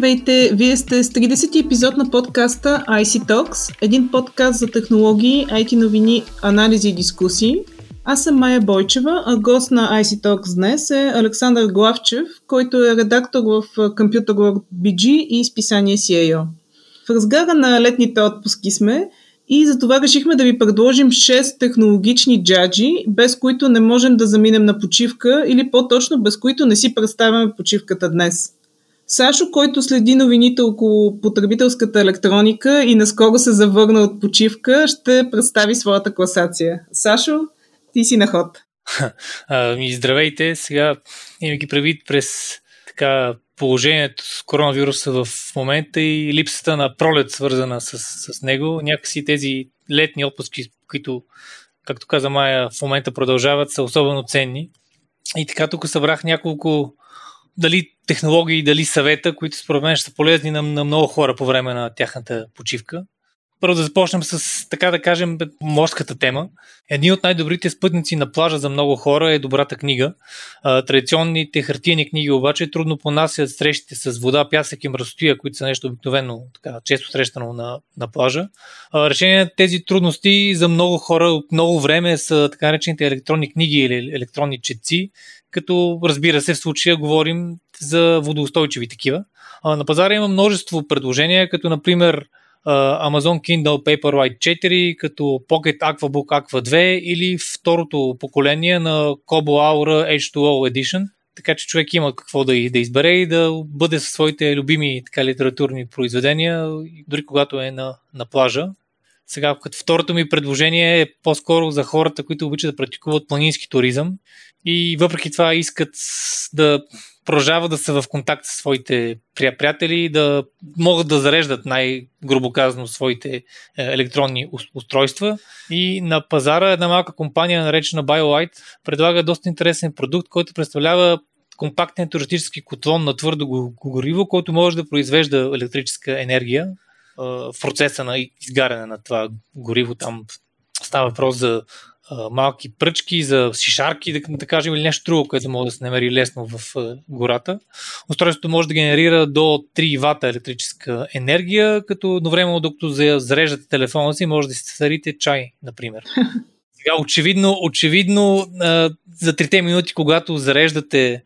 Здравейте! Вие сте с 30 епизод на подкаста IC Talks, един подкаст за технологии, IT новини, анализи и дискусии. Аз съм Майя Бойчева, а гост на IC Talks днес е Александър Главчев, който е редактор в Computer World BG и списание CIO. В разгара на летните отпуски сме и затова решихме да ви предложим 6 технологични джаджи, без които не можем да заминем на почивка или по-точно без които не си представяме почивката днес. Сашо, който следи новините около потребителската електроника и наскоро се завърна от почивка, ще представи своята класация. Сашо, ти си на ход. Здравейте, сега имайки предвид през така положението с коронавируса в момента и липсата на пролет, свързана с, с него. Някакси тези летни отпуски, които, както каза Майя, в момента продължават, са особено ценни. И така тук събрах няколко дали технологии, дали съвета, които според мен ще са полезни на, на много хора по време на тяхната почивка. Първо да започнем с, така да кажем, морската тема. Едни от най-добрите спътници на плажа за много хора е добрата книга. Традиционните хартияни книги обаче трудно понасят срещите с вода, пясък и мръсотия, които са нещо обикновено, така, често срещано на, на плажа. Решение на тези трудности за много хора от много време са така наречените електронни книги или електронни четци, като разбира се в случая говорим за водоустойчиви такива. На пазара има множество предложения, като например Amazon Kindle Paperwhite 4, като Pocket Aquabook Aqua 2 или второто поколение на Kobo Aura H2O Edition. Така че човек има какво да, да избере и да бъде със своите любими така, литературни произведения, дори когато е на, на плажа. Сега, като второто ми предложение е по-скоро за хората, които обичат да практикуват планински туризъм и въпреки това искат да продължават да са в контакт с своите приятели, да могат да зареждат най-грубо казано своите е, електронни устройства. И на пазара една малка компания, наречена BioLite, предлага доста интересен продукт, който представлява компактен туристически котлон на твърдо гориво, който може да произвежда електрическа енергия в процеса на изгаряне на това гориво. Там става въпрос за малки пръчки, за шишарки, да, да кажем, или нещо друго, което може да се намери лесно в гората. Устройството може да генерира до 3 вата електрическа енергия, като едновременно, докато зареждате телефона си, може да си сварите чай, например. Сега, очевидно, очевидно за 3 минути, когато зареждате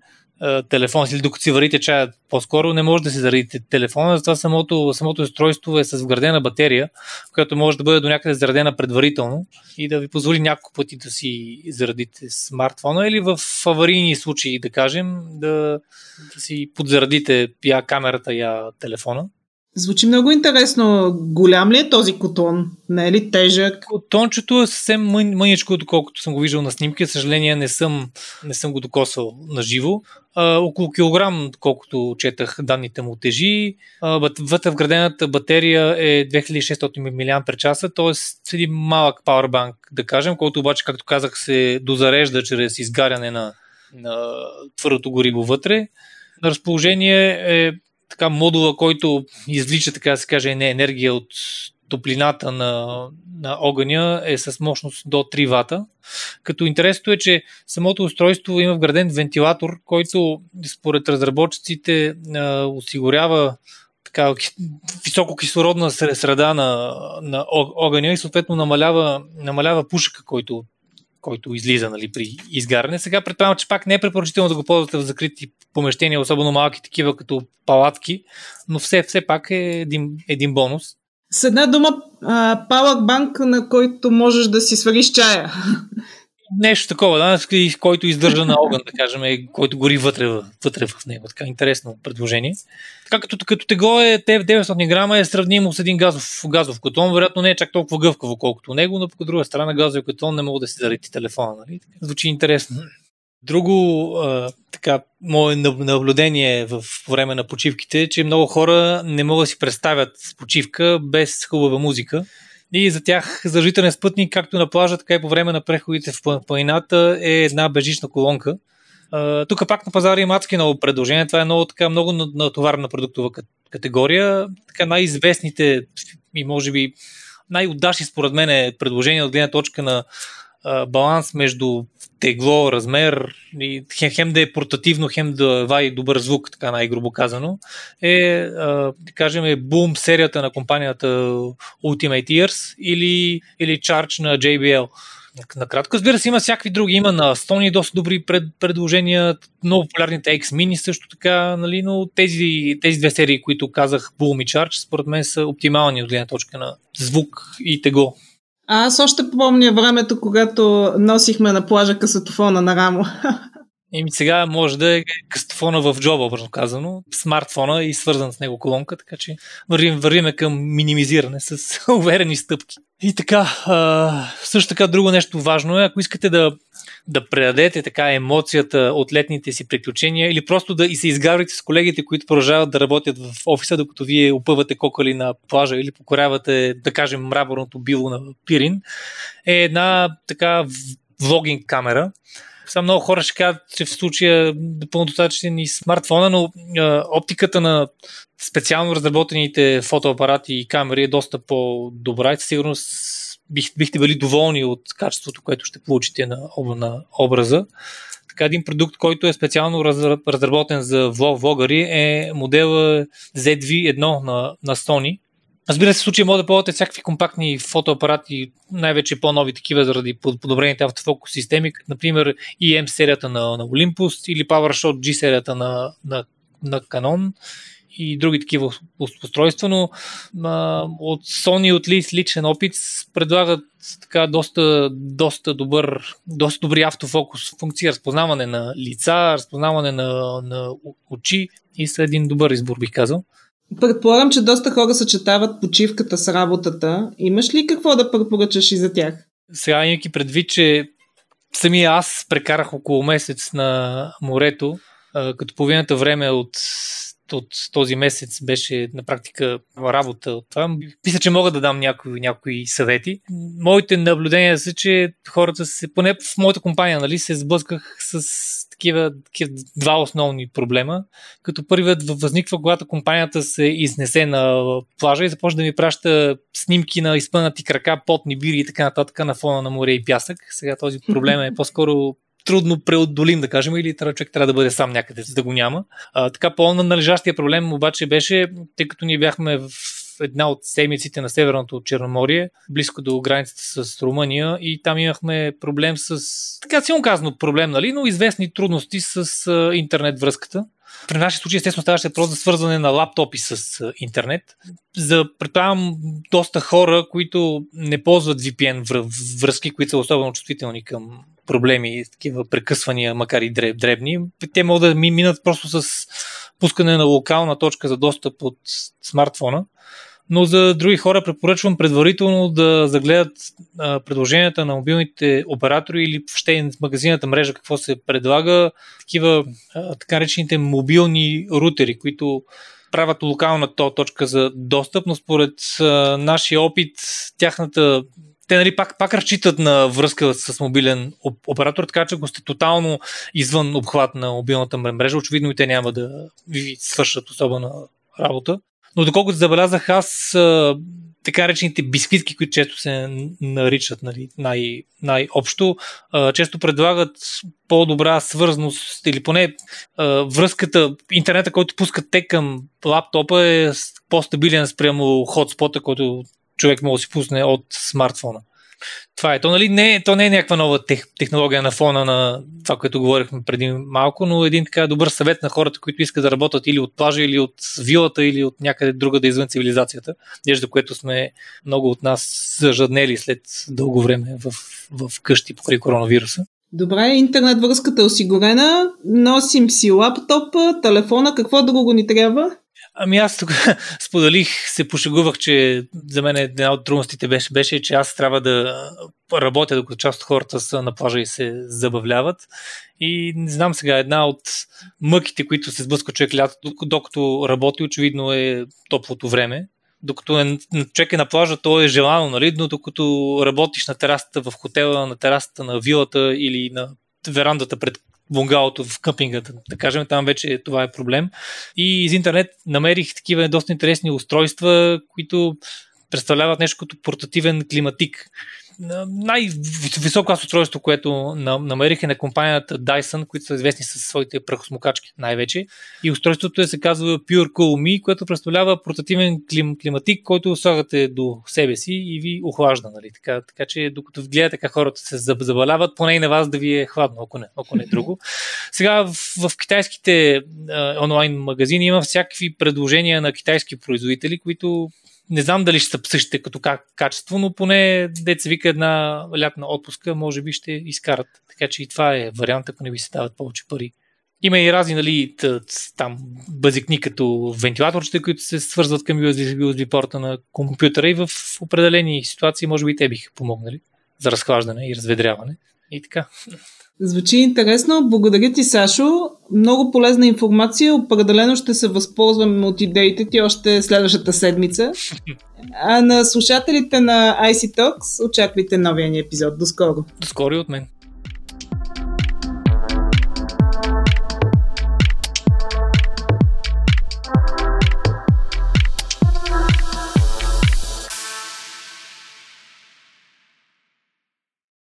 телефон или докато си варите чая, по-скоро не може да си заредите телефона, затова самото, самото устройство е с вградена батерия, която може да бъде до някъде заредена предварително и да ви позволи няколко пъти да си заредите смартфона или в аварийни случаи, да кажем, да, да си подзаредите я камерата, я телефона. Звучи много интересно. Голям ли е този котон? Не е ли тежък? Котончето е съвсем мъничко, доколкото съм го виждал на снимки. Съжаление не съм, не съм го докосвал на живо. Около килограм, колкото четах данните му тежи. Вътре вградената батерия е 2600 мАч, т.е. един малък пауърбанк, да кажем, който обаче, както казах, се дозарежда чрез изгаряне на, на твърдото гориво вътре. На разположение е така модула, който извлича, така да се каже, не енергия от топлината на, на огъня е с мощност до 3 вата. Като интересното е, че самото устройство има вграден вентилатор, който според разработчиците осигурява така, висококислородна среда на, на огъня и съответно намалява, намалява пушъка, който който излиза нали, при изгаряне. Сега предполагам, че пак не е препоръчително да го ползвате в закрити помещения, особено малки такива като палатки, но все, все пак е един, един бонус. С една дума, палък банк, на който можеш да си свариш чая. Нещо такова, да, който издържа на огън, да кажем, който гори вътре, вътре в него. Така интересно предложение. Така като, като тегло е 900 грама е сравнимо с един газов, газов котон, вероятно не е чак толкова гъвкаво, колкото него, но по друга страна газовия котон не мога да си зареди телефона. Нали? Звучи интересно. Друго а, така, мое наблюдение в време на почивките е, че много хора не могат да си представят почивка без хубава музика. И за тях задължителен спътник, както на плажа, така и по време на преходите в планината е една бежична колонка. Тук пак на пазара има адски много предложения. Това е много, така, много натоварна продуктова категория. Така най-известните и може би най-удачни според мен е предложения от гледна точка на баланс между тегло, размер и хем, хем да е портативно, хем да вади добър звук, така най-грубо казано, е, да кажем, е бум серията на компанията Ultimate Ears или, или Charge на JBL. Накратко, разбира се, има всякакви други. Има на Sony доста добри пред, предложения, много популярните X-Mini също така, нали, но тези, тези две серии, които казах, Boom и Charge, според мен са оптимални от гледна точка на звук и тегло. Аз още помня времето, когато носихме на плажа касатофона на рамо. И сега може да е кастофона в джоба, образно казано, смартфона и свързан с него колонка, така че вървим, вървиме към минимизиране с уверени стъпки. И така, а, също така друго нещо важно е, ако искате да, да предадете така емоцията от летните си приключения или просто да и се изгарвате с колегите, които продължават да работят в офиса, докато вие опъвате кокали на плажа или покорявате, да кажем, мраморното било на Пирин, е една така влогинг камера, сега много хора ще кажат, че в случая е достатъчен и смартфона, но а, оптиката на специално разработените фотоапарати и камери е доста по-добра и със сигурност бих, бихте били доволни от качеството, което ще получите на, на образа. Така един продукт, който е специално разработен за влогари е модела ZV-1 на, на Sony, Разбира се, в случая може да ползвате всякакви компактни фотоапарати, най-вече по-нови такива, заради подобрените автофокус системи, като например EM серията на, на Olympus или PowerShot G серията на, на, на Canon и други такива устройства, но а, от Sony от личен опит предлагат така доста, доста добър, доста добри автофокус функции, разпознаване на лица, разпознаване на, на очи и са един добър избор, бих казал. Предполагам, че доста хора съчетават почивката с работата. Имаш ли какво да препоръчаш и за тях? Сега имайки предвид, че самия аз прекарах около месец на морето, като половината време от от този месец беше на практика работа от това. Мисля, че мога да дам някои, някои съвети. Моите наблюдения са, че хората се, поне в моята компания, нали, се сблъсках с такива, такива два основни проблема. Като първият възниква, когато компанията се изнесе на плажа и започне да ми праща снимки на изпънати крака, потни бири и така нататък на фона на море и пясък. Сега този проблем е по-скоро трудно преодолим, да кажем, или човек трябва да бъде сам някъде, за да го няма. А, така по-належащия проблем обаче беше, тъй като ние бяхме в една от седмиците на Северното Черноморие, близко до границата с Румъния и там имахме проблем с, така силно казано проблем, нали, но известни трудности с а, интернет връзката. При нашия случай, естествено, ставаше въпрос за свързване на лаптопи с интернет. За, предполагам, доста хора, които не ползват VPN връзки, които са особено чувствителни към проблеми, такива прекъсвания, макар и дребни, те могат да минат просто с пускане на локална точка за достъп от смартфона. Но за други хора препоръчвам предварително да загледат а, предложенията на мобилните оператори или въобще в магазината мрежа какво се предлага, такива а, така речените мобилни рутери, които правят локална точка за достъп, но според а, нашия опит тяхната те нали, пак, пак разчитат на връзка с мобилен оператор, така че ако сте тотално извън обхват на мобилната мрежа, очевидно и те няма да ви свършат особена работа. Но доколкото забелязах аз, така речените бисквитки, които често се наричат нали, най- най-общо, често предлагат по-добра свързаност или поне връзката, интернета, който пускат те към лаптопа е по-стабилен спрямо хотспота, който човек може да си пусне от смартфона. Това е. То, нали, не, то не е някаква нова тех, технология на фона на това, което говорихме преди малко, но един така добър съвет на хората, които искат да работят или от плажа, или от вилата, или от някъде друга да извън цивилизацията, нещо, което сме много от нас зажаднели след дълго време в, в къщи покрай коронавируса. Добре, интернет връзката е осигурена, носим си лаптопа, телефона, какво друго ни трябва? Ами аз тук споделих, се пошегувах, че за мен една от трудностите беше, беше, че аз трябва да работя, докато част от хората са на плажа и се забавляват. И не знам сега, една от мъките, които се сблъска човек лятото, докато работи, очевидно е топлото време. Докато е, човек е на плажа, то е желано, нали? но докато работиш на терасата в хотела, на терасата на вилата или на верандата пред бунгалото в къмпинга, да кажем, там вече това е проблем. И из интернет намерих такива доста интересни устройства, които представляват нещо като портативен климатик. Най-високо клас устройство, което намерих е на компанията Dyson, които са известни със своите прахосмокачки най-вече. И устройството е се казва Pure Cool Me, което представлява портативен клим, климатик, който слагате до себе си и ви охлажда. Нали? Така, така че докато гледате как хората се забаляват, поне и на вас да ви е хладно, ако не, ако не друго. Сега в, в китайските а, онлайн магазини има всякакви предложения на китайски производители, които не знам дали ще са същите като качество, но поне деца вика една лятна отпуска, може би ще изкарат. Така че и това е вариант, ако не ви се дават повече пари. Има и разни, нали, там базикни като вентилаторчета, които се свързват към USB, USB порта на компютъра и в определени ситуации може би те биха помогнали за разхлаждане и разведряване. И така. Звучи интересно. Благодаря ти, Сашо. Много полезна информация. Определено ще се възползвам от идеите ти още следващата седмица. А на слушателите на IC Talks очаквайте новия ни епизод. До скоро. До скоро и от мен.